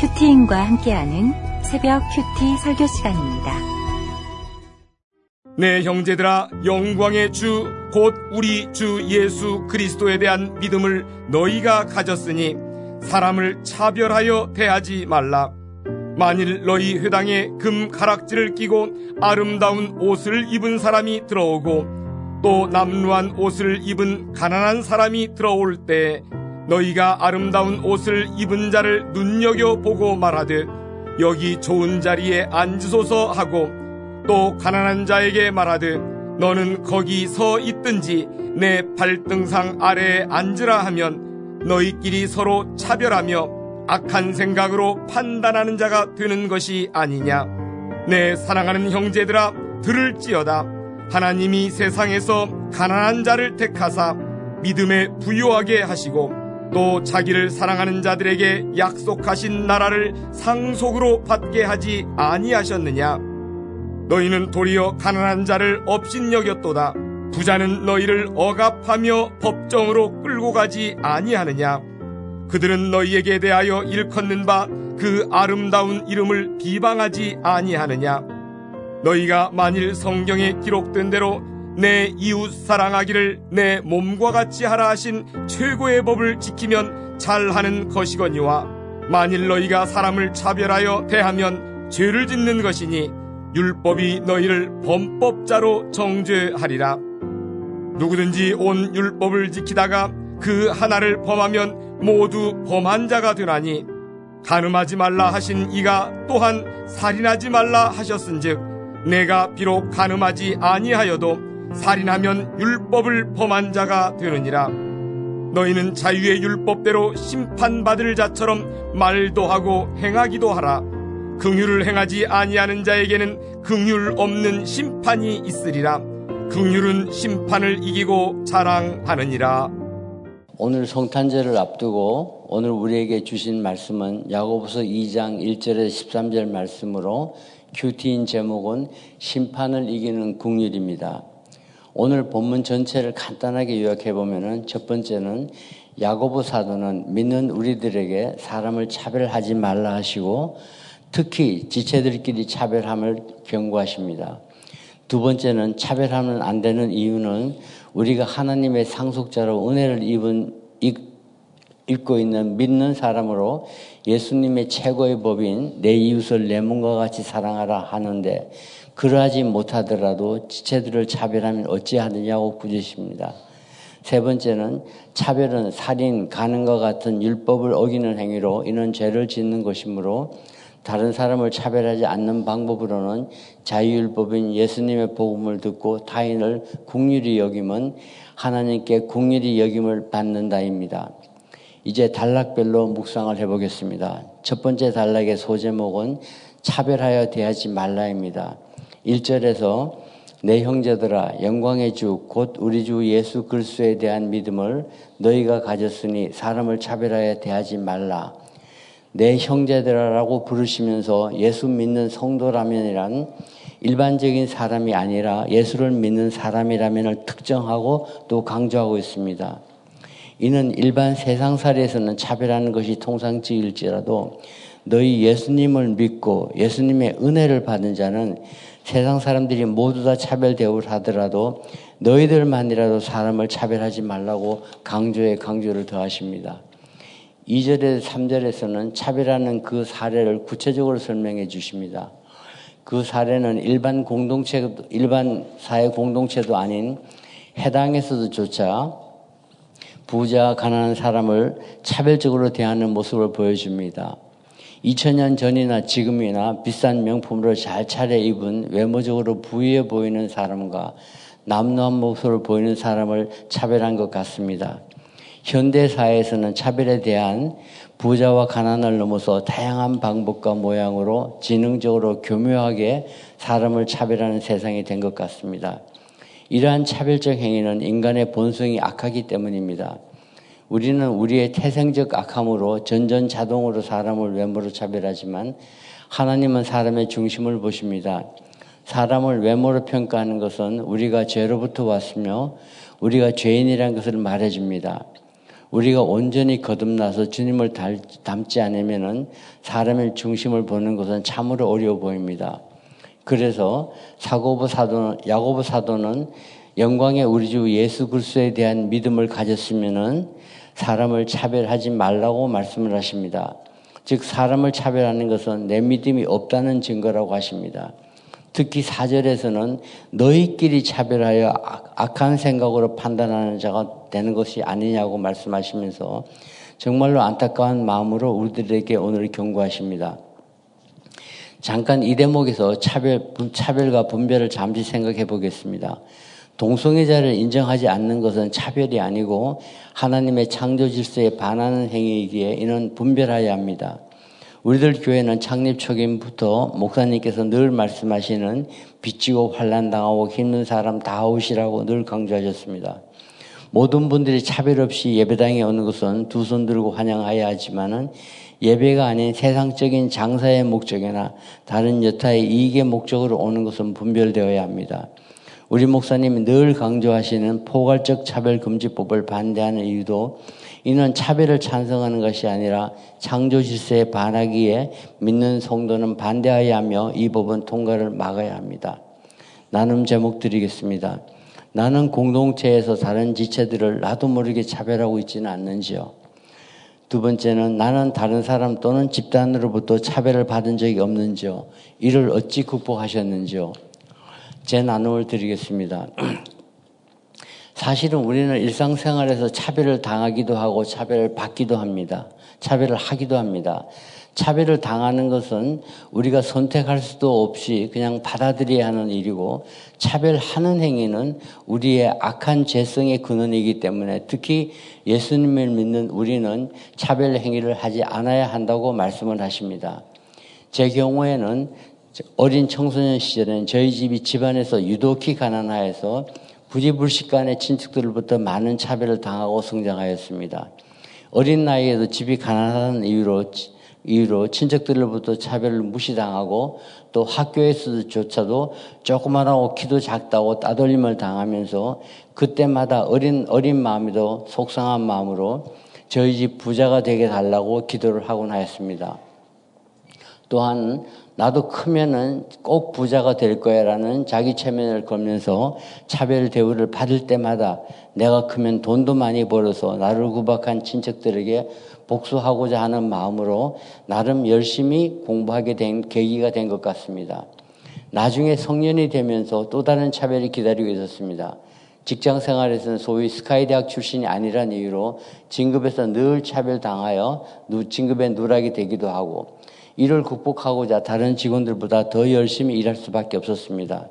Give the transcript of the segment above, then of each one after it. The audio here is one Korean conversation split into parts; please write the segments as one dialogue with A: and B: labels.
A: 큐티인과 함께하는 새벽 큐티 설교 시간입니다.
B: 네, 형제들아, 영광의 주, 곧 우리 주 예수 그리스도에 대한 믿음을 너희가 가졌으니 사람을 차별하여 대하지 말라. 만일 너희 회당에 금 가락지를 끼고 아름다운 옷을 입은 사람이 들어오고 또 남루한 옷을 입은 가난한 사람이 들어올 때 너희가 아름다운 옷을 입은 자를 눈여겨 보고 말하듯 여기 좋은 자리에 앉으소서 하고 또 가난한 자에게 말하듯 너는 거기 서 있든지 내 발등상 아래에 앉으라 하면 너희끼리 서로 차별하며 악한 생각으로 판단하는 자가 되는 것이 아니냐. 내 사랑하는 형제들아 들을지어다. 하나님이 세상에서 가난한 자를 택하사 믿음에 부유하게 하시고 또 자기를 사랑하는 자들에게 약속하신 나라를 상속으로 받게 하지 아니하셨느냐? 너희는 도리어 가난한 자를 업신여겼도다. 부자는 너희를 억압하며 법정으로 끌고 가지 아니하느냐? 그들은 너희에게 대하여 일컫는 바 그 아름다운 이름을 비방하지 아니하느냐? 너희가 만일 성경에 기록된 대로 내 이웃 사랑하기를 내 몸과 같이 하라 하신 최고의 법을 지키면 잘하는 것이거니와 만일 너희가 사람을 차별하여 대하면 죄를 짓는 것이니 율법이 너희를 범법자로 정죄하리라. 누구든지 온 율법을 지키다가 그 하나를 범하면 모두 범한 자가 되나니 가늠하지 말라 하신 이가 또한 살인하지 말라 하셨은즉 내가 비록 가늠하지 아니하여도 살인하면 율법을 범한 자가 되느니라. 너희는 자유의 율법대로 심판받을 자처럼 말도 하고 행하기도 하라. 긍휼을 행하지 아니하는 자에게는 긍휼 없는 심판이 있으리라. 긍휼은 심판을 이기고 자랑하느니라.
C: 오늘 성탄절을 앞두고 오늘 우리에게 주신 말씀은 야고보서 2장 1절에서 13절 말씀으로 큐티인 제목은 심판을 이기는 국률입니다. 오늘 본문 전체를 간단하게 요약해 보면은 첫 번째는 야고보 사도는 믿는 우리들에게 사람을 차별하지 말라 하시고 특히 지체들끼리 차별함을 경고하십니다. 두 번째는 차별하면 안 되는 이유는 우리가 하나님의 상속자로 은혜를 입은 입고 있는 믿는 사람으로 예수님의 최고의 법인 내 이웃을 내 몸과 같이 사랑하라 하는데 그러하지 못하더라도 지체들을 차별하면 어찌하느냐고 꾸짖습니다. 세 번째는 차별은 살인, 가는과 같은 율법을 어기는 행위로 이는 죄를 짓는 것이므로 다른 사람을 차별하지 않는 방법으로는 자유율법인 예수님의 복음을 듣고 타인을 국률이 여기면 하나님께 국률이 여김을 받는다입니다. 이제 단락별로 묵상을 해보겠습니다. 첫 번째 단락의 소제목은 차별하여 대하지 말라입니다. 1절에서 내 형제들아 영광의 주 곧 우리 주 예수 그리스도에 대한 믿음을 너희가 가졌으니 사람을 차별하여 대하지 말라. 내 형제들아라고 부르시면서 예수 믿는 성도라면이란 일반적인 사람이 아니라 예수를 믿는 사람이라면을 특정하고 또 강조하고 있습니다. 이는 일반 세상살이에서는 차별하는 것이 통상지일지라도 너희 예수님을 믿고 예수님의 은혜를 받은 자는 세상 사람들이 모두 다 차별 대우를 하더라도 너희들만이라도 사람을 차별하지 말라고 강조에 강조를 더하십니다. 2절에 3절에서는 차별하는 그 사례를 구체적으로 설명해 주십니다. 그 사례는 일반 공동체, 일반 사회 공동체도 아닌 해당에서도 조차 부자, 가난한 사람을 차별적으로 대하는 모습을 보여줍니다. 2000년 전이나 지금이나 비싼 명품으로 잘 차려입은 외모적으로 부유해 보이는 사람과 남노한 모습을 보이는 사람을 차별한 것 같습니다. 현대 사회에서는 차별에 대한 부자와 가난을 넘어서 다양한 방법과 모양으로 지능적으로 교묘하게 사람을 차별하는 세상이 된 것 같습니다. 이러한 차별적 행위는 인간의 본성이 악하기 때문입니다. 우리는 우리의 태생적 악함으로 전전자동으로 사람을 외모로 차별하지만 하나님은 사람의 중심을 보십니다. 사람을 외모로 평가하는 것은 우리가 죄로부터 왔으며 우리가 죄인이라는 것을 말해줍니다. 우리가 온전히 거듭나서 주님을 닮지 않으면은 사람의 중심을 보는 것은 참으로 어려워 보입니다. 그래서 사고부 사도는 야고보 사도는 영광의 우리 주 예수 그리스도에 대한 믿음을 가졌으면은 사람을 차별하지 말라고 말씀을 하십니다. 즉 사람을 차별하는 것은 내 믿음이 없다는 증거라고 하십니다. 특히 사절에서는 너희끼리 차별하여 악한 생각으로 판단하는 자가 되는 것이 아니냐고 말씀하시면서 정말로 안타까운 마음으로 우리들에게 오늘 경고하십니다. 잠깐 이 대목에서 차별, 차별과 분별을 잠시 생각해 보겠습니다. 동성애자를 인정하지 않는 것은 차별이 아니고 하나님의 창조 질서에 반하는 행위이기에 이는 분별해야 합니다. 우리들 교회는 창립 초기부터 목사님께서 늘 말씀하시는 빚지고 환란당하고 힘든 사람 다 오시라고 늘 강조하셨습니다. 모든 분들이 차별 없이 예배당에 오는 것은 두 손 들고 환영해야 하지만은 예배가 아닌 세상적인 장사의 목적이나 다른 여타의 이익의 목적으로 오는 것은 분별되어야 합니다. 우리 목사님이 늘 강조하시는 포괄적 차별금지법을 반대하는 이유도 이는 차별을 찬성하는 것이 아니라 창조 질서에 반하기에 믿는 성도는 반대해야 하며 이 법은 통과를 막아야 합니다. 나눔 제목 드리겠습니다. 나는 공동체에서 다른 지체들을 나도 모르게 차별하고 있지는 않는지요. 두 번째는 나는 다른 사람 또는 집단으로부터 차별을 받은 적이 없는지요. 이를 어찌 극복하셨는지요. 제 나눔을 드리겠습니다. 사실은 우리는 일상생활에서 차별을 당하기도 하고 차별을 받기도 합니다. 차별을 하기도 합니다. 차별을 당하는 것은 우리가 선택할 수도 없이 그냥 받아들여야 하는 일이고 차별하는 행위는 우리의 악한 죄성의 근원이기 때문에 특히 예수님을 믿는 우리는 차별 행위를 하지 않아야 한다고 말씀을 하십니다. 제 경우에는 어린 청소년 시절에는 저희 집이 집안에서 유독히 가난하여서 부지불식 간의 친척들로부터 많은 차별을 당하고 성장하였습니다. 어린 나이에도 집이 가난한 이유로 이유로 친척들로부터 차별을 무시당하고 또 학교에서조차도 조그만하고 키도 작다고 따돌림을 당하면서 그때마다 어린 어린 마음에도 속상한 마음으로 저희 집 부자가 되게 달라고 기도를 하곤 하였습니다. 또한 나도 크면은 꼭 부자가 될 거야라는 자기 체면을 걸면서 차별 대우를 받을 때마다 내가 크면 돈도 많이 벌어서 나를 구박한 친척들에게 복수하고자 하는 마음으로 나름 열심히 공부하게 된 계기가 된 것 같습니다. 나중에 성년이 되면서 또 다른 차별이 기다리고 있었습니다. 직장 생활에서는 소위 스카이 대학 출신이 아니란 이유로 진급에서 늘 차별당하여 진급의 누락이 되기도 하고 이를 극복하고자 다른 직원들보다 더 열심히 일할 수밖에 없었습니다.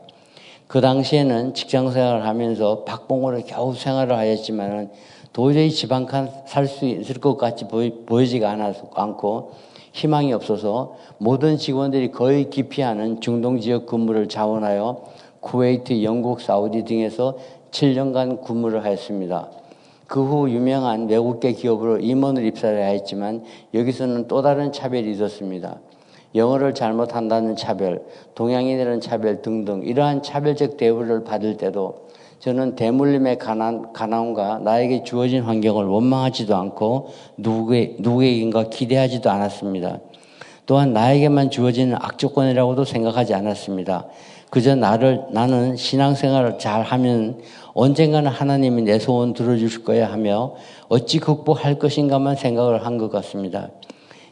C: 그 당시에는 직장 생활을 하면서 박봉으로 겨우 생활을 하였지만은 도저히 지방칸 살 수 있을 것 같이 보이 지가 않고 희망이 없어서 모든 직원들이 거의 기피하는 중동 지역 근무를 자원하여 쿠웨이트, 영국, 사우디 등에서 7년간 근무를 하였습니다. 그 후 유명한 외국계 기업으로 임원을 입사를 하였지만 여기서는 또 다른 차별이 있었습니다. 영어를 잘못한다는 차별, 동양인이라는 차별 등등 이러한 차별적 대우를 받을 때도 저는 대물림의 가난, 가난과 나에게 주어진 환경을 원망하지도 않고 누구에, 누구에게인가 기대하지도 않았습니다. 또한 나에게만 주어지는 악조건이라고도 생각하지 않았습니다. 그저 나를, 나는 신앙생활을 잘 하면 언젠가는 하나님이 내 소원 들어주실 거야 하며 어찌 극복할 것인가만 생각을 한 것 같습니다.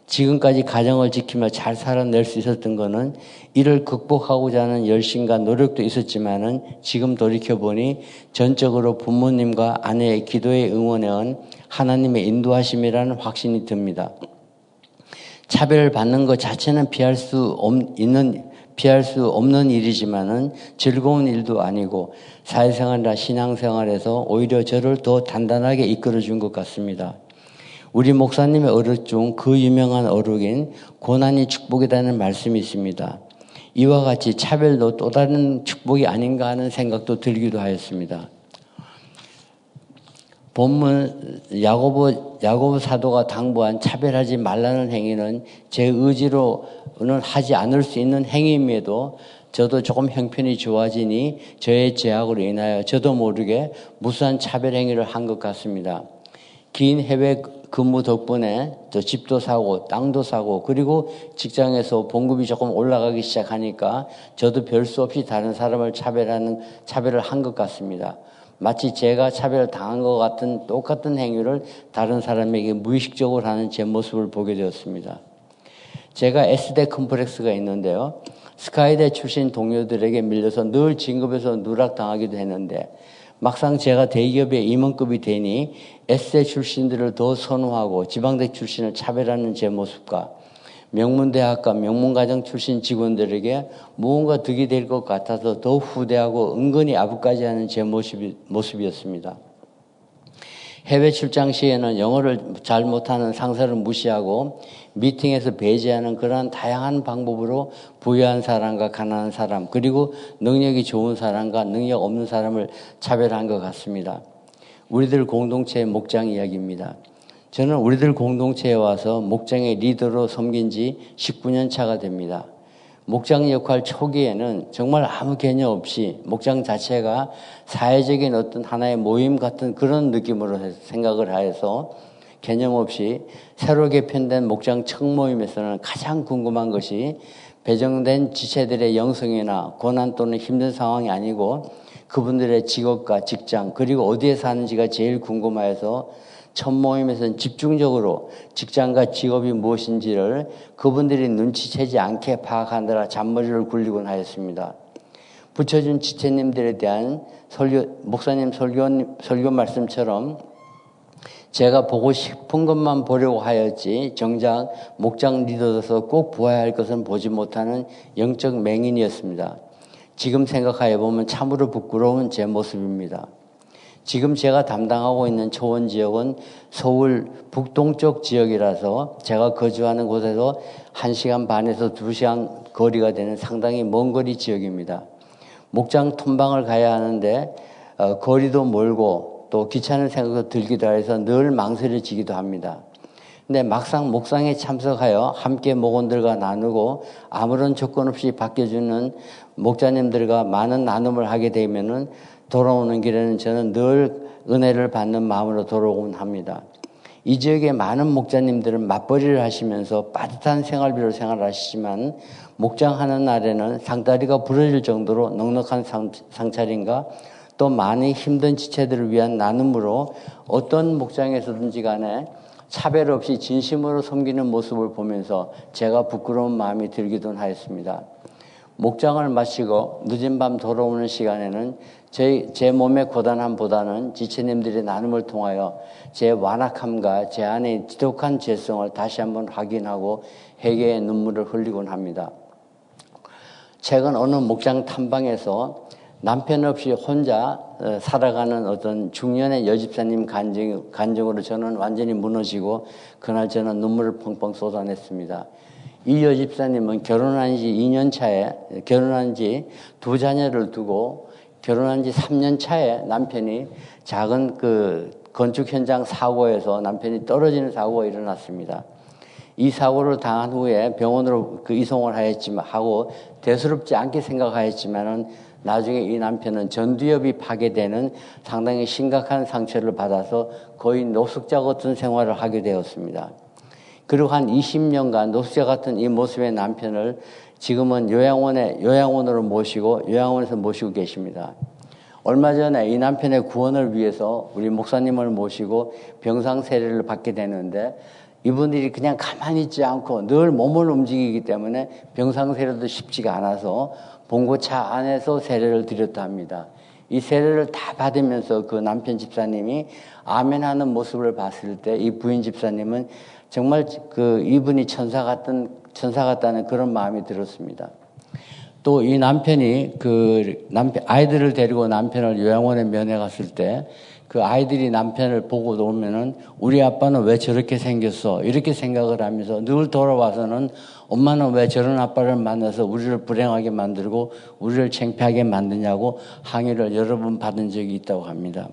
C: 지금까지 가정을 지키며 잘 살아낼 수 있었던 것은 이를 극복하고자 하는 열심과 노력도 있었지만은 지금 돌이켜보니 전적으로 부모님과 아내의 기도에 응원해온 하나님의 인도하심이라는 확신이 듭니다. 차별을 받는 것 자체는 피할 수 없, 있는 피할 수 없는 일이지만은 즐거운 일도 아니고 사회생활이나 신앙생활에서 오히려 저를 더 단단하게 이끌어 준 것 같습니다. 우리 목사님의 어록 중 그 유명한 어록인 고난이 축복이라는 말씀이 있습니다. 이와 같이 차별도 또 다른 축복이 아닌가 하는 생각도 들기도 하였습니다. 본문 야고보 야고보 사도가 당부한 차별하지 말라는 행위는 제 의지로는 하지 않을 수 있는 행위임에도 저도 조금 형편이 좋아지니 저의 제약으로 인하여 저도 모르게 무수한 차별 행위를 한 것 같습니다. 긴 해외 근무 덕분에 또 집도 사고 땅도 사고 그리고 직장에서 봉급이 조금 올라가기 시작하니까 저도 별 수 없이 다른 사람을 차별하는 차별을 한 것 같습니다. 마치 제가 차별을 당한 것 같은 똑같은 행위를 다른 사람에게 무의식적으로 하는 제 모습을 보게 되었습니다. 제가 S대 컴플렉스가 있는데요. 스카이대 출신 동료들에게 밀려서 늘 진급에서 누락당하기도 했는데 막상 제가 대기업의 임원급이 되니 S대 출신들을 더 선호하고 지방대 출신을 차별하는 제 모습과 명문대학과 명문가정 출신 직원들에게 무언가 득이 될 것 같아서 더 후대하고 은근히 아부까지 하는 제 모습이, 모습이었습니다. 해외 출장 시에는 영어를 잘 못하는 상사를 무시하고 미팅에서 배제하는 그러한 다양한 방법으로 부유한 사람과 가난한 사람 그리고 능력이 좋은 사람과 능력 없는 사람을 차별한 것 같습니다. 우리들 공동체의 목장 이야기입니다. 저는 우리들 공동체에 와서 목장의 리더로 섬긴 지 19년 차가 됩니다. 목장 역할 초기에는 정말 아무 개념 없이 목장 자체가 사회적인 어떤 하나의 모임 같은 그런 느낌으로 생각을 하여서 개념 없이 새로 개편된 목장 청모임에서는 가장 궁금한 것이 배정된 지체들의 영성이나 고난 또는 힘든 상황이 아니고 그분들의 직업과 직장 그리고 어디에 사는지가 제일 궁금해서 첫 모임에서는 집중적으로 직장과 직업이 무엇인지를 그분들이 눈치채지 않게 파악하느라 잔머리를 굴리곤 하였습니다. 붙여준 지체님들에 대한 설교, 목사님 설교, 설교 말씀처럼 제가 보고 싶은 것만 보려고 하였지 정작 목장 리더로서 꼭 보아야 할 것은 보지 못하는 영적 맹인이었습니다. 지금 생각하여 보면 참으로 부끄러운 제 모습입니다. 지금 제가 담당하고 있는 초원 지역은 서울 북동쪽 지역이라서 제가 거주하는 곳에서 1시간 반에서 2시간 거리가 되는 상당히 먼 거리 지역입니다. 목장 톤방을 가야 하는데 어, 거리도 멀고 또 귀찮은 생각도 들기도 해서 늘 망설여지기도 합니다. 근데 막상 목상에 참석하여 함께 목원들과 나누고 아무런 조건 없이 바뀌어주는 목자님들과 많은 나눔을 하게 되면은 돌아오는 길에는 저는 늘 은혜를 받는 마음으로 돌아오곤 합니다. 이 지역의 많은 목자님들은 맞벌이를 하시면서 빠듯한 생활비로 생활하시지만 목장하는 날에는 상다리가 부러질 정도로 넉넉한 상, 상차림과 또 많이 힘든 지체들을 위한 나눔으로 어떤 목장에서든지 간에 차별 없이 진심으로 섬기는 모습을 보면서 제가 부끄러운 마음이 들기도 하였습니다. 목장을 마치고 늦은 밤 돌아오는 시간에는 제, 제 몸의 고단함보다는 지체님들의 나눔을 통하여 제 완악함과 제 안에 지독한 죄성을 다시 한번 확인하고 회개의 눈물을 흘리곤 합니다. 최근 어느 목장 탐방에서 남편 없이 혼자 어, 살아가는 어떤 중년의 여집사님 간증, 간증으로 저는 완전히 무너지고 그날 저는 눈물을 펑펑 쏟아냈습니다. 이 여집사님은 결혼한 지 2년 차에 결혼한 지 두 자녀를 두고 결혼한 지 3년 차에 남편이 작은 그 건축 현장 사고에서 남편이 떨어지는 사고가 일어났습니다. 이 사고를 당한 후에 병원으로 그 이송을 하였지만 하고 대수롭지 않게 생각하였지만은 나중에 이 남편은 전두엽이 파괴되는 상당히 심각한 상처를 받아서 거의 노숙자 같은 생활을 하게 되었습니다. 그리고 한 20년간 노숙자 같은 이 모습의 남편을 지금은 요양원에, 요양원으로 모시고, 요양원에서 모시고 계십니다. 얼마 전에 이 남편의 구원을 위해서 우리 목사님을 모시고 병상 세례를 받게 되는데 이분들이 그냥 가만히 있지 않고 늘 몸을 움직이기 때문에 병상 세례도 쉽지가 않아서 봉고차 안에서 세례를 드렸다 합니다. 이 세례를 다 받으면서 그 남편 집사님이 아멘 하는 모습을 봤을 때 이 부인 집사님은 정말 그 이분이 천사 같은 천사 같다는 그런 마음이 들었습니다. 또 이 남편이 그 남편 아이들을 데리고 남편을 요양원에 면회 갔을 때 그 아이들이 남편을 보고 오면은 우리 아빠는 왜 저렇게 생겼어 이렇게 생각을 하면서 늘 돌아와서는 엄마는 왜 저런 아빠를 만나서 우리를 불행하게 만들고 우리를 창피하게 만드냐고 항의를 여러 번 받은 적이 있다고 합니다.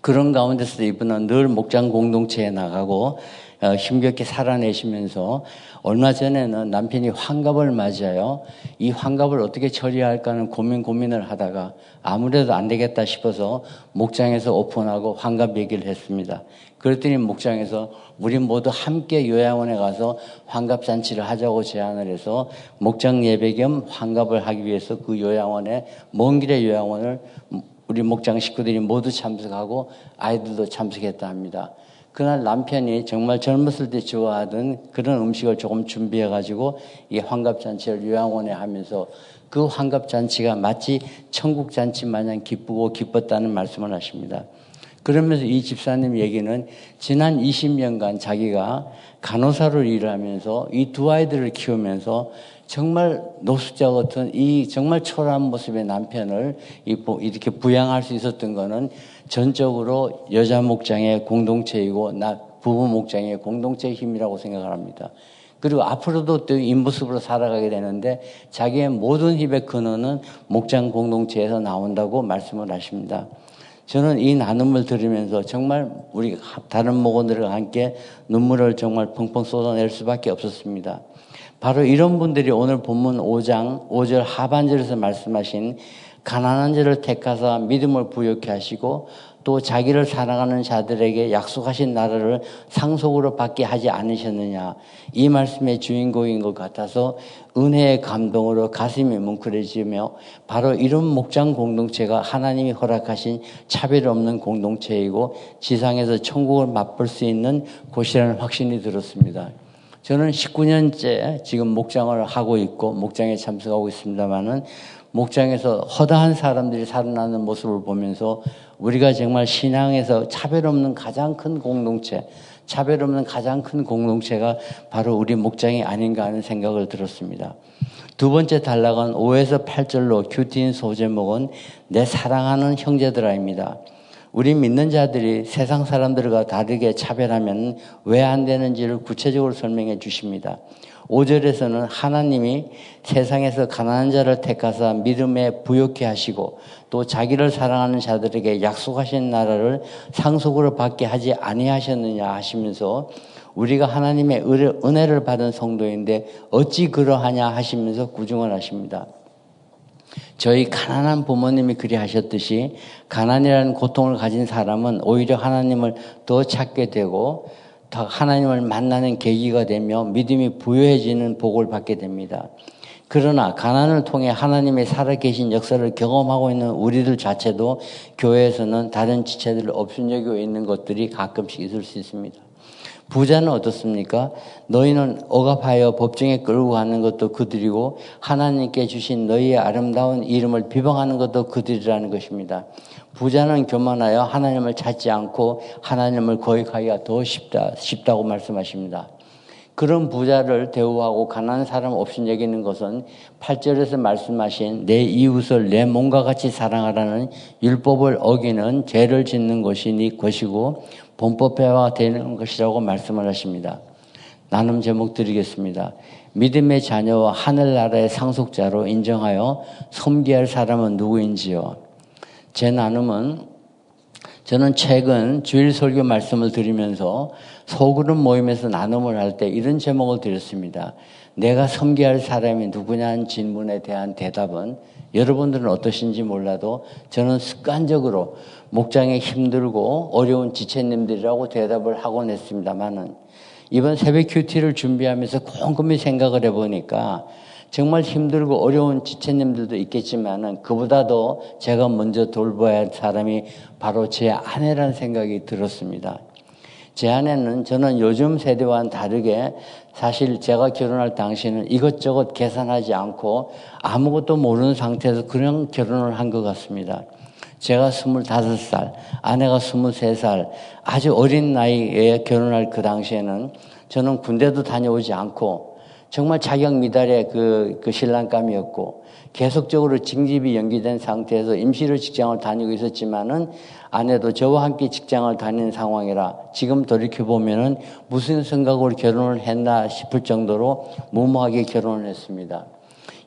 C: 그런 가운데서 이분은 늘 목장 공동체에 나가고 어, 힘겹게 살아내시면서 얼마 전에는 남편이 환갑을 맞아요. 이 환갑을 어떻게 처리할까는 고민 고민을 하다가 아무래도 안 되겠다 싶어서 목장에서 오픈하고 환갑 얘기를 했습니다. 그랬더니 목장에서 우리 모두 함께 요양원에 가서 환갑 잔치를 하자고 제안을 해서 목장 예배 겸 환갑을 하기 위해서 그 요양원에 먼 길의 요양원을 우리 목장 식구들이 모두 참석하고 아이들도 참석했다 합니다. 그날 남편이 정말 젊었을 때 좋아하던 그런 음식을 조금 준비해 가지고 이 환갑 잔치를 요양원에 하면서 그 환갑 잔치가 마치 천국 잔치 마냥 기쁘고 기뻤다는 말씀을 하십니다. 그러면서 이 집사님 얘기는 지난 20년간 자기가 간호사로 일을 하면서 이 두 아이들을 키우면서 정말 노숙자 같은 이 정말 초라한 모습의 남편을 이렇게 부양할 수 있었던 거는 전적으로 여자 목장의 공동체이고 나 부부 목장의 공동체의 힘이라고 생각을 합니다. 그리고 앞으로도 또이 모습으로 살아가게 되는데 자기의 모든 힘의 근원은 목장 공동체에서 나온다고 말씀을 하십니다. 저는 이 나눔을 들으면서 정말 우리 다른 목원들과 함께 눈물을 정말 펑펑 쏟아낼 수밖에 없었습니다. 바로 이런 분들이 오늘 본문 5장 5절 하반절에서 말씀하신 가난한 자를 택하사 믿음을 부여케 하시고 또 자기를 사랑하는 자들에게 약속하신 나라를 상속으로 받게 하지 않으셨느냐. 이 말씀의 주인공인 것 같아서 은혜의 감동으로 가슴이 뭉클해지며 바로 이런 목장 공동체가 하나님이 허락하신 차별 없는 공동체이고 지상에서 천국을 맛볼 수 있는 곳이라는 확신이 들었습니다. 저는 19년째 지금 목장을 하고 있고 목장에 참석하고 있습니다만은 목장에서 허다한 사람들이 살아나는 모습을 보면서 우리가 정말 신앙에서 차별 없는 가장 큰 공동체, 차별 없는 가장 큰 공동체가 바로 우리 목장이 아닌가 하는 생각을 들었습니다. 두 번째 단락은 5에서 8절로 큐티인 소제목은 내 사랑하는 형제들아입니다. 우리 믿는 자들이 세상 사람들과 다르게 차별하면 왜 안 되는지를 구체적으로 설명해 주십니다. 5절에서는 하나님이 세상에서 가난한 자를 택하사 믿음에 부욕케 하시고 또 자기를 사랑하는 자들에게 약속하신 나라를 상속으로 받게 하지 아니하셨느냐 하시면서 우리가 하나님의 은혜를 받은 성도인데 어찌 그러하냐 하시면서 구중을 하십니다. 저희 가난한 부모님이 그리 하셨듯이 가난이라는 고통을 가진 사람은 오히려 하나님을 더 찾게 되고 더 하나님을 만나는 계기가 되며 믿음이 부여해지는 복을 받게 됩니다. 그러나 가난을 통해 하나님의 살아계신 역사를 경험하고 있는 우리들 자체도 교회에서는 다른 지체들을 업신여기고 있는 것들이 가끔씩 있을 수 있습니다. 부자는 어떻습니까? 너희는 억압하여 법정에 끌고 가는 것도 그들이고 하나님께 주신 너희의 아름다운 이름을 비방하는 것도 그들이라는 것입니다. 부자는 교만하여 하나님을 찾지 않고 하나님을 거역하기가 더 쉽다, 쉽다고 말씀하십니다. 그런 부자를 대우하고 가난한 사람 없이 여기는 것은 8절에서 말씀하신 내 이웃을 내 몸과 같이 사랑하라는 율법을 어기는 죄를 짓는 것이니 것이고 본법회와 되는 것이라고 말씀을 하십니다. 나눔 제목 드리겠습니다. 믿음의 자녀와 하늘나라의 상속자로 인정하여 섬기할 사람은 누구인지요? 제 나눔은 저는 최근 주일 설교 말씀을 드리면서 소그룹 모임에서 나눔을 할 때 이런 제목을 드렸습니다. 내가 섬기할 사람이 누구냐는 질문에 대한 대답은 여러분들은 어떠신지 몰라도 저는 습관적으로 목장에 힘들고 어려운 지체님들이라고 대답을 하곤 했습니다만은 이번 새벽 큐티를 준비하면서 곰곰이 생각을 해보니까 정말 힘들고 어려운 지체님들도 있겠지만은 그보다도 제가 먼저 돌봐야 할 사람이 바로 제 아내라는 생각이 들었습니다. 제 아내는 저는 요즘 세대와는 다르게 사실 제가 결혼할 당시에는 이것저것 계산하지 않고 아무것도 모르는 상태에서 그냥 결혼을 한 것 같습니다. 제가 25살, 아내가 23살, 아주 어린 나이에 결혼할 그 당시에는 저는 군대도 다녀오지 않고 정말 자격 미달의 그, 그 신랑감이었고 계속적으로 징집이 연기된 상태에서 임시로 직장을 다니고 있었지만은 아내도 저와 함께 직장을 다니는 상황이라 지금 돌이켜보면은 무슨 생각으로 결혼을 했나 싶을 정도로 무모하게 결혼을 했습니다.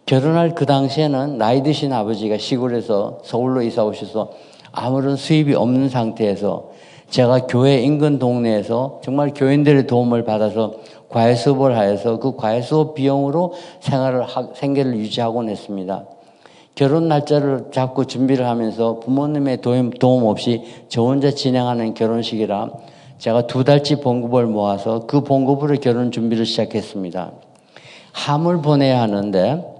C: 결혼할 그 당시에는 나이 드신 아버지가 시골에서 서울로 이사 오셔서 아무런 수입이 없는 상태에서 제가 교회 인근 동네에서 정말 교인들의 도움을 받아서 과외 수업을 하여서 그 과외 수업 비용으로 생활을 하, 생계를 유지하곤 했습니다. 결혼 날짜를 잡고 준비를 하면서 부모님의 도움, 도움 없이 저 혼자 진행하는 결혼식이라 제가 두 달치 봉급을 모아서 그 봉급으로 결혼 준비를 시작했습니다. 함을 보내야 하는데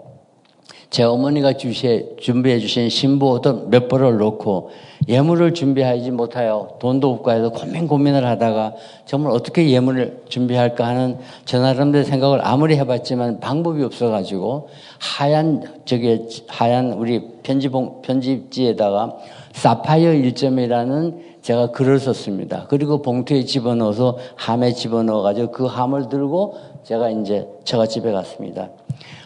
C: 제 어머니가 주시, 준비해 주신 신부도 몇 벌을 놓고 예물을 준비하지 못하여 돈도 없고 해서 고민 고민을 하다가 정말 어떻게 예물을 준비할까 하는 저 나름대로 생각을 아무리 해봤지만 방법이 없어가지고 하얀 저게 하얀 우리 편지봉 편집지에다가 사파이어 1점이라는 제가 글을 썼습니다. 그리고 봉투에 집어넣어서 함에 집어넣어가지고 그 함을 들고 제가 이제 처갓집에 갔습니다.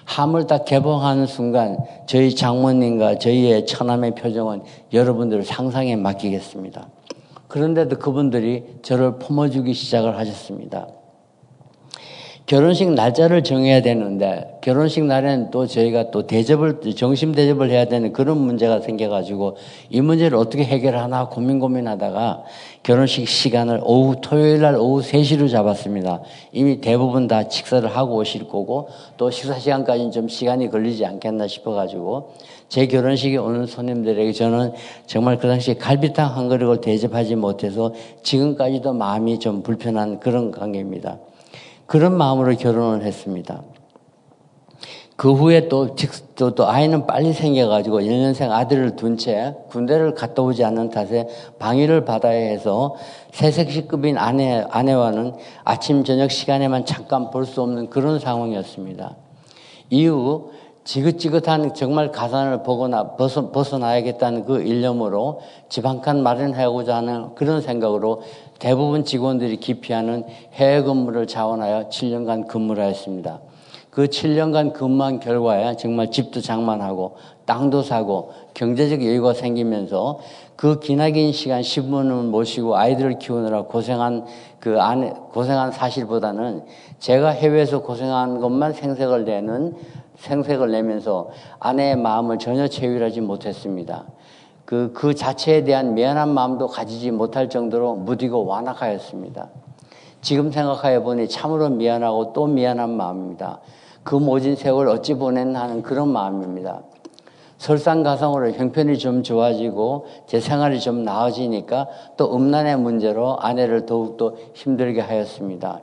C: 함을 딱 개봉하는 순간 저희 장모님과 저희의 처남의 표정은 여러분들 상상에 맡기겠습니다. 그런데도 그분들이 저를 품어주기 시작을 하셨습니다. 결혼식 날짜를 정해야 되는데 결혼식 날에는 또 저희가 또 대접을 정심 대접을 해야 되는 그런 문제가 생겨가지고 이 문제를 어떻게 해결하나 고민 고민하다가 결혼식 시간을 오후 토요일 날 오후 3시로 잡았습니다. 이미 대부분 다 식사를 하고 오실 거고 또 식사 시간까지는 좀 시간이 걸리지 않겠나 싶어가지고 제 결혼식에 오는 손님들에게 저는 정말 그 당시에 갈비탕 한 그릇을 대접하지 못해서 지금까지도 마음이 좀 불편한 그런 관계입니다. 그런 마음으로 결혼을 했습니다. 그 후에 또, 또, 또 아이는 빨리 생겨가지고 1년생 아들을 둔 채 군대를 갔다 오지 않는 탓에 방위를 받아야 해서 새색시급인 아내, 아내와는 아침, 저녁 시간에만 잠깐 볼 수 없는 그런 상황이었습니다. 이후 지긋지긋한 정말 가산을 보거나 벗어, 벗어나야겠다는 그 일념으로 집 한 칸 마련하고자 하는 그런 생각으로 대부분 직원들이 기피하는 해외 근무를 자원하여 7년간 근무를 하였습니다. 그 7년간 근무한 결과에 정말 집도 장만하고 땅도 사고 경제적 여유가 생기면서 그 기나긴 시간 신부님을 모시고 아이들을 키우느라 고생한 그 안에 고생한 사실보다는 제가 해외에서 고생한 것만 생색을 내는 생색을 내면서 아내의 마음을 전혀 채울하지 못했습니다. 그, 그 자체에 대한 미안한 마음도 가지지 못할 정도로 무디고 완악하였습니다. 지금 생각해 보니 참으로 미안하고 또 미안한 마음입니다. 그 모진 세월 어찌 보냈나 하는 그런 마음입니다. 설상가상으로 형편이 좀 좋아지고 제 생활이 좀 나아지니까 또 음란의 문제로 아내를 더욱더 힘들게 하였습니다.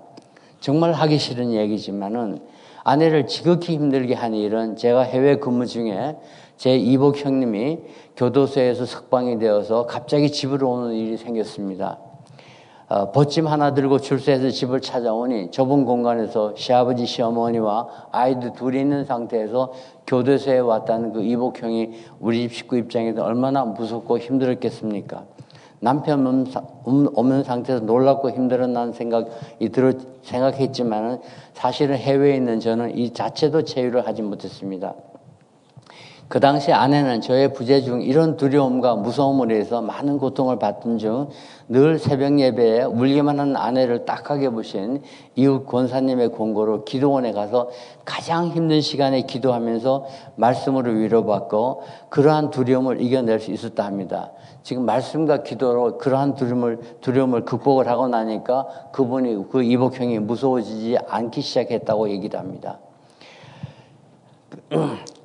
C: 정말 하기 싫은 얘기지만은 아내를 지극히 힘들게 한 일은 제가 해외 근무 중에 제 이복 형님이 교도소에서 석방이 되어서 갑자기 집으로 오는 일이 생겼습니다. 어, 벗짐 하나 들고 출소해서 집을 찾아오니 좁은 공간에서 시아버지, 시어머니와 아이들 둘이 있는 상태에서 교도소에 왔다는 그 이복형이 우리 집 식구 입장에서 얼마나 무섭고 힘들었겠습니까? 남편 없는 상태에서 놀랍고 힘들었다는 생각이 들어 생각했지만은 사실은 해외에 있는 저는 이 자체도 제휴를 하지 못했습니다. 그 당시 아내는 저의 부재 중 이런 두려움과 무서움을 해서 많은 고통을 받던 중 늘 새벽 예배에 울기만 하는 아내를 딱하게 보신 이웃 권사님의 공고로 기도원에 가서 가장 힘든 시간에 기도하면서 말씀으로 위로받고 그러한 두려움을 이겨낼 수 있었다 합니다. 지금 말씀과 기도로 그러한 두려움을, 두려움을 극복을 하고 나니까 그분이, 그 이복형이 무서워지지 않기 시작했다고 얘기를 합니다.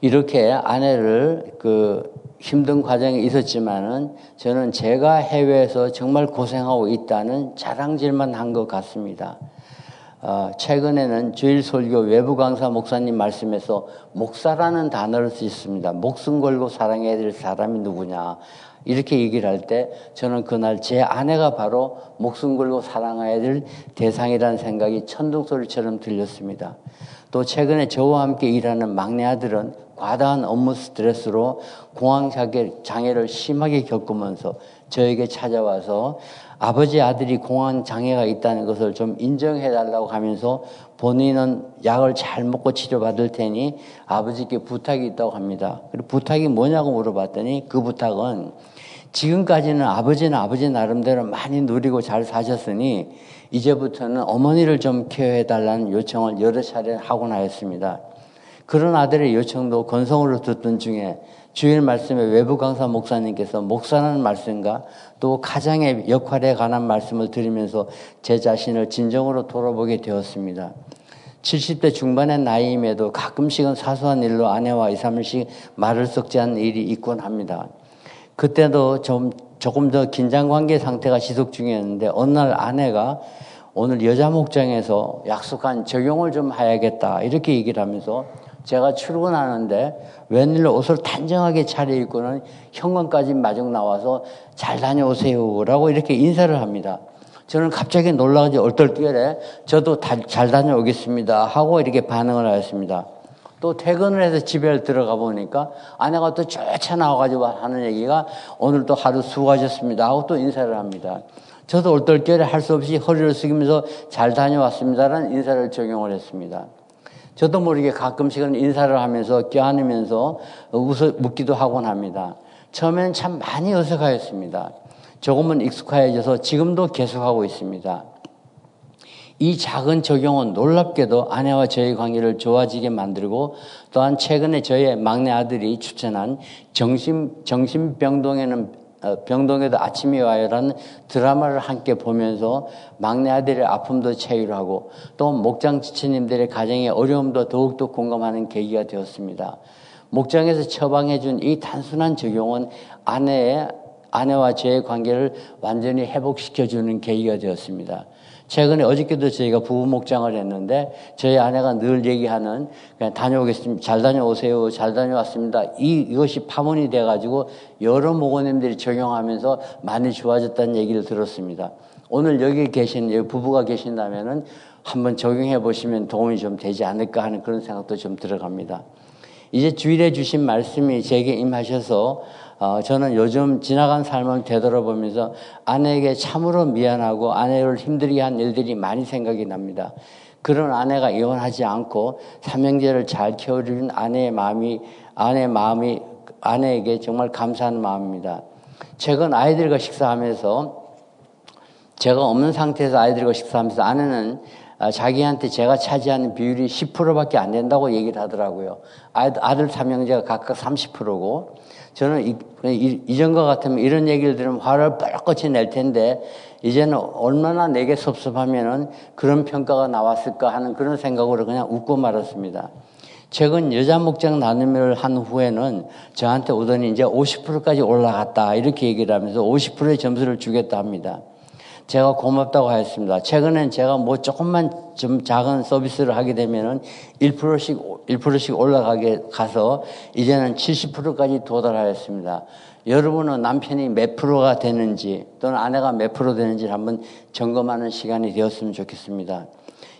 C: 이렇게 아내를 그 힘든 과정이 있었지만은 저는 제가 해외에서 정말 고생하고 있다는 자랑질만 한 것 같습니다. 어, 최근에는 주일 설교 외부 강사 목사님 말씀에서 목사라는 단어를 쓰셨습니다. 목숨 걸고 사랑해야 될 사람이 누구냐. 이렇게 얘기를 할 때 저는 그날 제 아내가 바로 목숨 걸고 사랑해야 될 대상이라는 생각이 천둥소리처럼 들렸습니다. 또 최근에 저와 함께 일하는 막내 아들은 과다한 업무 스트레스로 공황 장애를 심하게 겪으면서 저에게 찾아와서 아버지 아들이 공황 장애가 있다는 것을 좀 인정해 달라고 하면서 본인은 약을 잘 먹고 치료받을 테니 아버지께 부탁이 있다고 합니다. 그리고 부탁이 뭐냐고 물어봤더니 그 부탁은 지금까지는 아버지는 아버지 나름대로 많이 누리고 잘 사셨으니 이제부터는 어머니를 좀 케어해 달라는 요청을 여러 차례 하곤 하였습니다. 그런 아들의 요청도 건성으로 듣던 중에 주일 말씀에 외부 강사 목사님께서 목사라는 말씀과 또 가장의 역할에 관한 말씀을 들으면서 제 자신을 진정으로 돌아보게 되었습니다. 70대 중반의 나이임에도 가끔씩은 사소한 일로 아내와 2, 3일씩 말을 섞지 않는 일이 있곤 합니다. 그때도 좀 조금 더 긴장 관계 상태가 지속 중이었는데 어느 날 아내가 오늘 여자 목장에서 약속한 적용을 좀 해야겠다 이렇게 얘기를 하면서 제가 출근하는데 웬일로 옷을 단정하게 차려입고는 현관까지 마중 나와서 잘 다녀오세요라고 이렇게 인사를 합니다. 저는 갑자기 놀라가지고 얼떨결에 저도 잘 다녀오겠습니다 하고 이렇게 반응을 하였습니다. 또 퇴근을 해서 집에 들어가 보니까 아내가 또 쫓아 나와가지고 하는 얘기가 오늘도 하루 수고하셨습니다 하고 또 인사를 합니다. 저도 얼떨결에 할 수 없이 허리를 숙이면서 잘 다녀왔습니다라는 인사를 적용을 했습니다. 저도 모르게 가끔씩은 인사를 하면서 껴안으면서 웃어, 웃기도 하곤 합니다. 처음에는 참 많이 어색하였습니다. 조금은 익숙해져서 지금도 계속하고 있습니다. 이 작은 적용은 놀랍게도 아내와 저의 관계를 좋아지게 만들고 또한 최근에 저의 막내 아들이 추천한 정신, 정신병동에는 어, 병동에도 아침이 와요라는 드라마를 함께 보면서 막내 아들의 아픔도 체휼하고 또 목장 지체님들의 가정의 어려움도 더욱더 공감하는 계기가 되었습니다. 목장에서 처방해 준 이 단순한 적용은 아내의 아내와 저의 관계를 완전히 회복시켜 주는 계기가 되었습니다. 최근에 어저께도 저희가 부부 목장을 했는데 저희 아내가 늘 얘기하는 그냥 다녀오겠습니다. 잘 다녀오세요. 잘 다녀왔습니다. 이, 이것이 파문이 돼가지고 여러 목원님들이 적용하면서 많이 좋아졌다는 얘기를 들었습니다. 오늘 여기 계신 여기 부부가 계신다면은 한번 적용해 보시면 도움이 좀 되지 않을까 하는 그런 생각도 좀 들어갑니다. 이제 주일에 주신 말씀이 제게 임하셔서 어, 저는 요즘 지나간 삶을 되돌아보면서 아내에게 참으로 미안하고 아내를 힘들게 한 일들이 많이 생각이 납니다. 그런 아내가 이혼하지 않고 삼형제를 잘 키워주는 아내의 마음이 아내의 마음이 아내에게 정말 감사한 마음입니다. 최근 아이들과 식사하면서 제가 없는 상태에서 아이들과 식사하면서 아내는 아, 자기한테 제가 차지하는 비율이 10%밖에 안 된다고 얘기를 하더라고요. 아들 삼형제가 각각 30%고 저는 이, 이 전과 같으면 이런 얘기를 들으면 화를 뻘겋이 낼 텐데 이제는 얼마나 내게 섭섭하면은 그런 평가가 나왔을까 하는 그런 생각으로 그냥 웃고 말았습니다. 최근 여자 목장 나눔을 한 후에는 저한테 오더니 이제 50%까지 올라갔다 이렇게 얘기를 하면서 50%의 점수를 주겠다 합니다. 제가 고맙다고 하였습니다. 최근엔 제가 뭐 조금만 좀 작은 서비스를 하게 되면은 1%씩, 1%씩 올라가게 가서 이제는 70%까지 도달하였습니다. 여러분은 남편이 몇 프로가 되는지 또는 아내가 몇 프로 되는지 한번 점검하는 시간이 되었으면 좋겠습니다.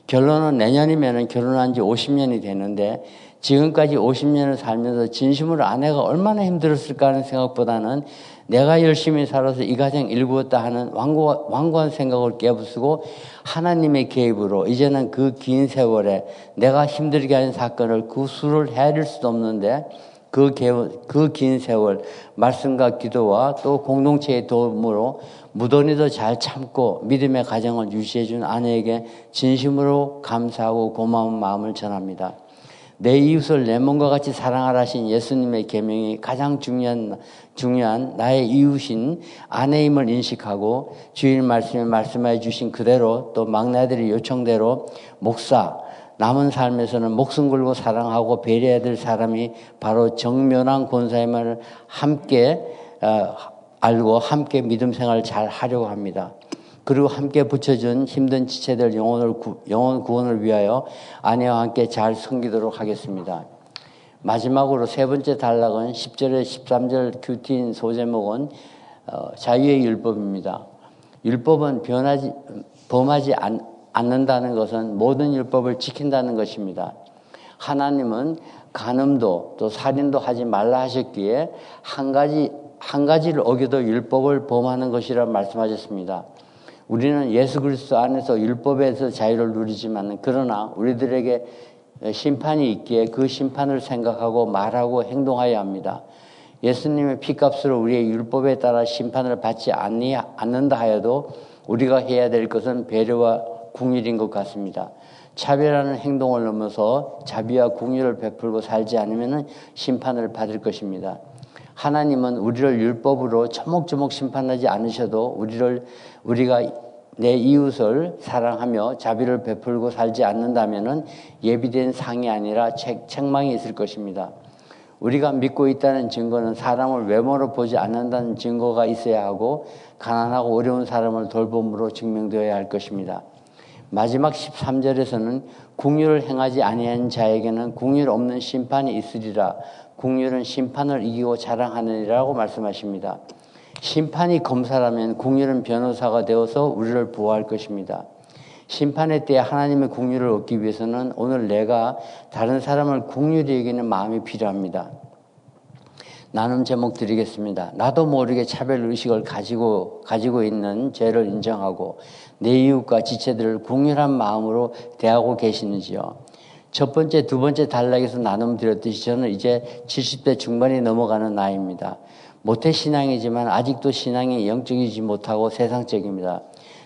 C: 결론은 내년이면 결혼한 지 50년이 되는데 지금까지 50년을 살면서 진심으로 아내가 얼마나 힘들었을까 하는 생각보다는 내가 열심히 살아서 이 가정 일구었다 하는 완고, 완고한 생각을 깨부수고 하나님의 개입으로 이제는 그 긴 세월에 내가 힘들게 하는 사건을 그 수를 헤아릴 수도 없는데 그긴 세월 말씀과 기도와 또 공동체의 도움으로 무던히도 잘 참고 믿음의 가정을 유지해준 아내에게 진심으로 감사하고 고마운 마음을 전합니다. 내 이웃을 내 몸과 같이 사랑하라신 예수님의 계명이 가장 중요한 중요한 나의 이웃인 아내임을 인식하고 주일 말씀에 말씀해 주신 그대로 또 막내들의 요청대로 목사 남은 삶에서는 목숨 걸고 사랑하고 배려해야 될 사람이 바로 정면한 권사임을 함께 어, 알고 함께 믿음 생활을 잘 하려고 합니다. 그리고 함께 붙여준 힘든 지체들 영혼을 구, 영혼 구원을 위하여 아내와 함께 잘 섬기도록 하겠습니다. 마지막으로 세 번째 단락은 10절에 13절 큐티인 소제목은 어, 자유의 율법입니다. 율법은 변하지, 범하지 않, 않는다는 것은 모든 율법을 지킨다는 것입니다. 하나님은 간음도 또 살인도 하지 말라 하셨기에 한 가지 한 가지를 어겨도 율법을 범하는 것이라 말씀하셨습니다. 우리는 예수 그리스도 안에서 율법에서 자유를 누리지만 그러나 우리들에게 심판이 있기에 그 심판을 생각하고 말하고 행동하여야 합니다. 예수님의 피값으로 우리의 율법에 따라 심판을 받지 않는다 하여도 우리가 해야 될 것은 배려와 궁일인 것 같습니다. 차별하는 행동을 넘어서 자비와 궁일을 베풀고 살지 않으면 심판을 받을 것입니다. 하나님은 우리를 율법으로 조목조목 심판하지 않으셔도 우리를 우리가 내 이웃을 사랑하며 자비를 베풀고 살지 않는다면은 예비된 상이 아니라 책, 책망이 있을 것입니다. 우리가 믿고 있다는 증거는 사람을 외모로 보지 않는다는 증거가 있어야 하고 가난하고 어려운 사람을 돌봄으로 증명되어야 할 것입니다. 마지막 13절에서는 국률을 행하지 아니한 자에게는 국률 없는 심판이 있으리라. 국률은 심판을 이기고 자랑하느니라고 말씀하십니다. 심판이 검사라면 국률은 변호사가 되어서 우리를 보호할 것입니다. 심판의 때에 하나님의 국률을 얻기 위해서는 오늘 내가 다른 사람을 국률이 여기는 마음이 필요합니다. 나눔 제목 드리겠습니다. 나도 모르게 차별 의식을 가지고 가지고 있는 죄를 인정하고 내 이웃과 지체들을 국률한 마음으로 대하고 계시는지요. 첫 번째, 두 번째 단락에서 나눔 드렸듯이 저는 이제 70대 중반이 넘어가는 나이입니다. 모태 신앙이지만 아직도 신앙이 영적이지 못하고 세상적입니다.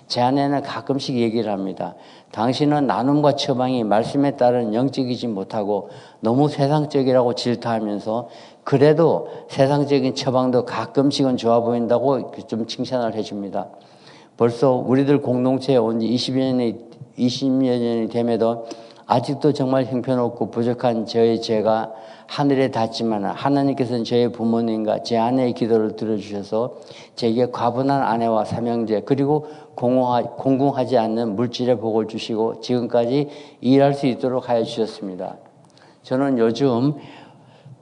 C: 제 아내는 가끔씩 얘기를 합니다. 당신은 나눔과 처방이 말씀에 따른 영적이지 못하고 너무 세상적이라고 질타하면서 그래도 세상적인 처방도 가끔씩은 좋아 보인다고 좀 칭찬을 해줍니다. 벌써 우리들 공동체에 온 지 20여 년이, 20여 년이 됨에도 아직도 정말 형편없고 부족한 저의 죄가 하늘에 닿지만 하나님께서는 저의 부모님과 제 아내의 기도를 들어주셔서 제게 과분한 아내와 삼형제 그리고 공공하 지 않는 물질의 복을 주시고 지금까지 일할 수 있도록 하여 주셨습니다. 저는 요즘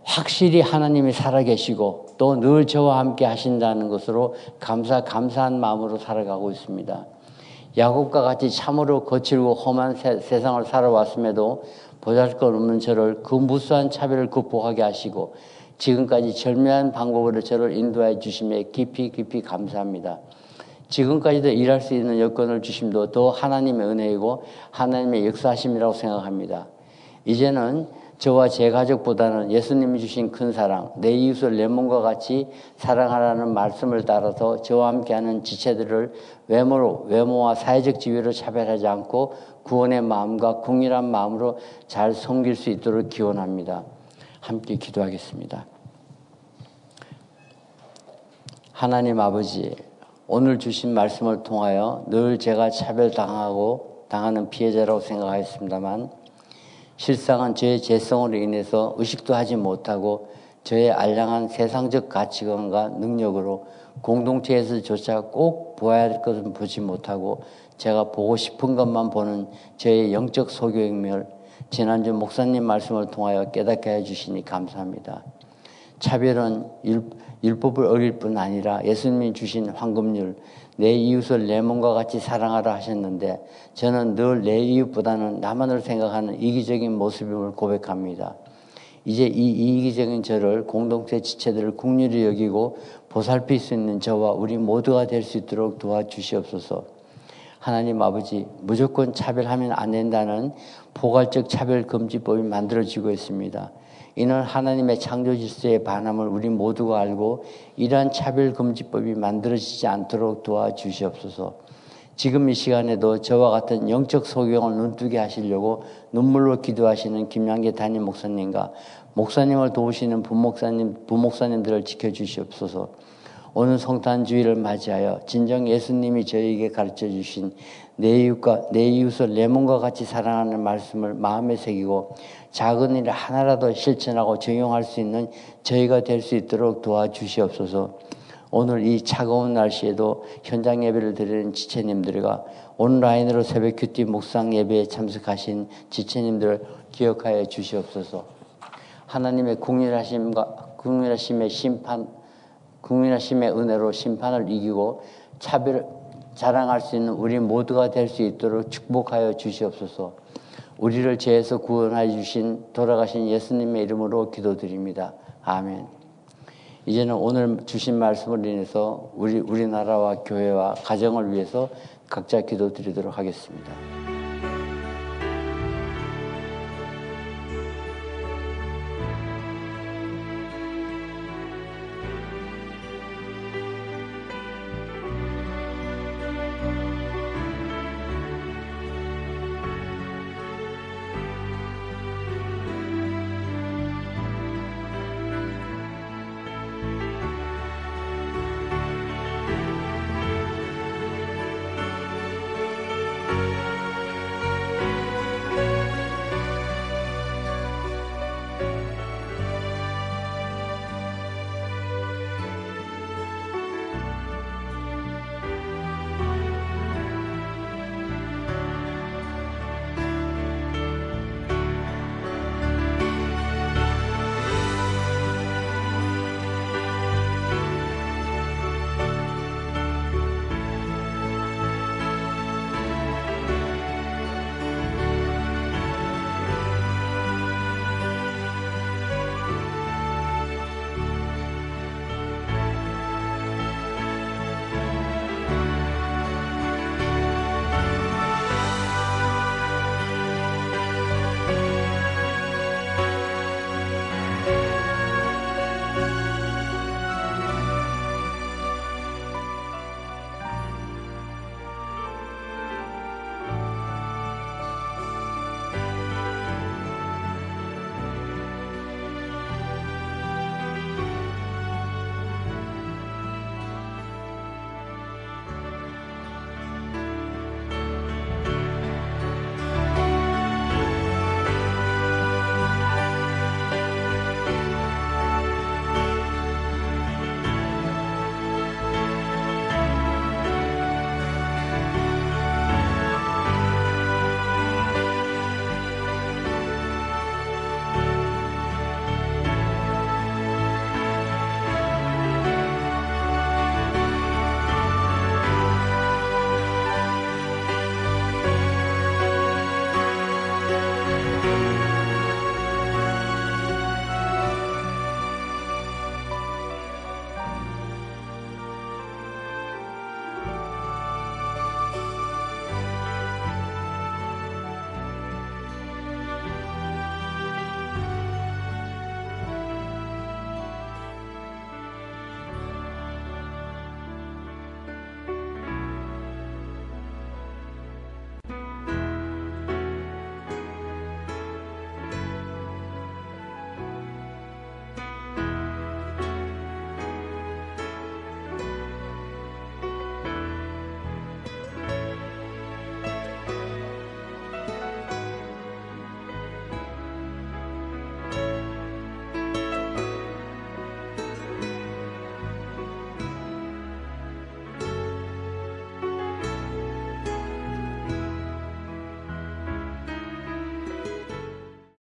C: 확실히 하나님이 살아계시고 또 늘 저와 함께 하신다는 것으로 감사, 감사한 마음으로 살아가고 있습니다. 야곱과 같이 참으로 거칠고 험한 세, 세상을 살아왔음에도 보잘것 없는 저를 그 무수한 차별을 극복하게 하시고 지금까지 절묘한 방법으로 저를 인도해 주심에 깊이 깊이 감사합니다. 지금까지도 일할 수 있는 여건을 주심도 또 하나님의 은혜이고 하나님의 역사하심이라고 생각합니다. 이제는 저와 제 가족보다는 예수님이 주신 큰 사랑, 내 이웃을 내 몸과 같이 사랑하라는 말씀을 따라서 저와 함께하는 지체들을 외모로, 외모와 사회적 지위로 차별하지 않고 구원의 마음과 궁일한 마음으로 잘 섬길 수 있도록 기원합니다. 함께 기도하겠습니다. 하나님 아버지, 오늘 주신 말씀을 통하여 늘 제가 차별당하고 당하는 피해자라고 생각하였습니다만 실상은 저의 재성으로 인해서 의식도 하지 못하고 저의 알량한 세상적 가치관과 능력으로 공동체에서조차 꼭 보아야 될 것은 보지 못하고 제가 보고 싶은 것만 보는 저의 영적 소교행멸 지난주 목사님 말씀을 통하여 깨닫게 해주시니 감사합니다. 차별은 율 법을 어길 뿐 아니라 예수님이 주신 황금률 내 이웃을 내 몸과 같이 사랑하라 하셨는데 저는 늘 내 이웃보다는 나만을 생각하는 이기적인 모습임을 고백합니다. 이제 이 이기적인 저를 공동체 지체들을 국률이 여기고 보살필 수 있는 저와 우리 모두가 될 수 있도록 도와주시옵소서. 하나님 아버지 무조건 차별하면 안 된다는 포괄적 차별 금지법이 만들어지고 있습니다. 이는 하나님의 창조 질서의 반함을 우리 모두가 알고 이러한 차별금지법이 만들어지지 않도록 도와주시옵소서. 지금 이 시간에도 저와 같은 영적 소경을 눈뜨게 하시려고 눈물로 기도하시는 김양계 담임 목사님과 목사님을 도우시는 부목사님, 부목사님들을 지켜주시옵소서. 오늘 성탄 주일을 맞이하여 진정 예수님이 저에게 가르쳐 주신 내 이웃과 내 이웃을 내 몸과 같이 사랑하는 말씀을 마음에 새기고 작은 일 하나라도 실천하고 적용할 수 있는 저희가 될 수 있도록 도와주시옵소서. 오늘 이 차가운 날씨에도 현장 예배를 드리는 지체님들과 온라인으로 새벽 큐티 묵상 예배에 참석하신 지체님들을 기억하여 주시옵소서. 하나님의 국률하심과 국률하심의 심판, 국률하심의 은혜로 심판을 이기고 차별 자랑할 수 있는 우리 모두가 될 수 있도록 축복하여 주시옵소서. 우리를 죄에서 구원하여 주신 돌아가신 예수님의 이름으로 기도드립니다. 아멘. 이제는 오늘 주신 말씀을 인해서 우리 우리나라와 교회와 가정을 위해서 각자 기도드리도록 하겠습니다.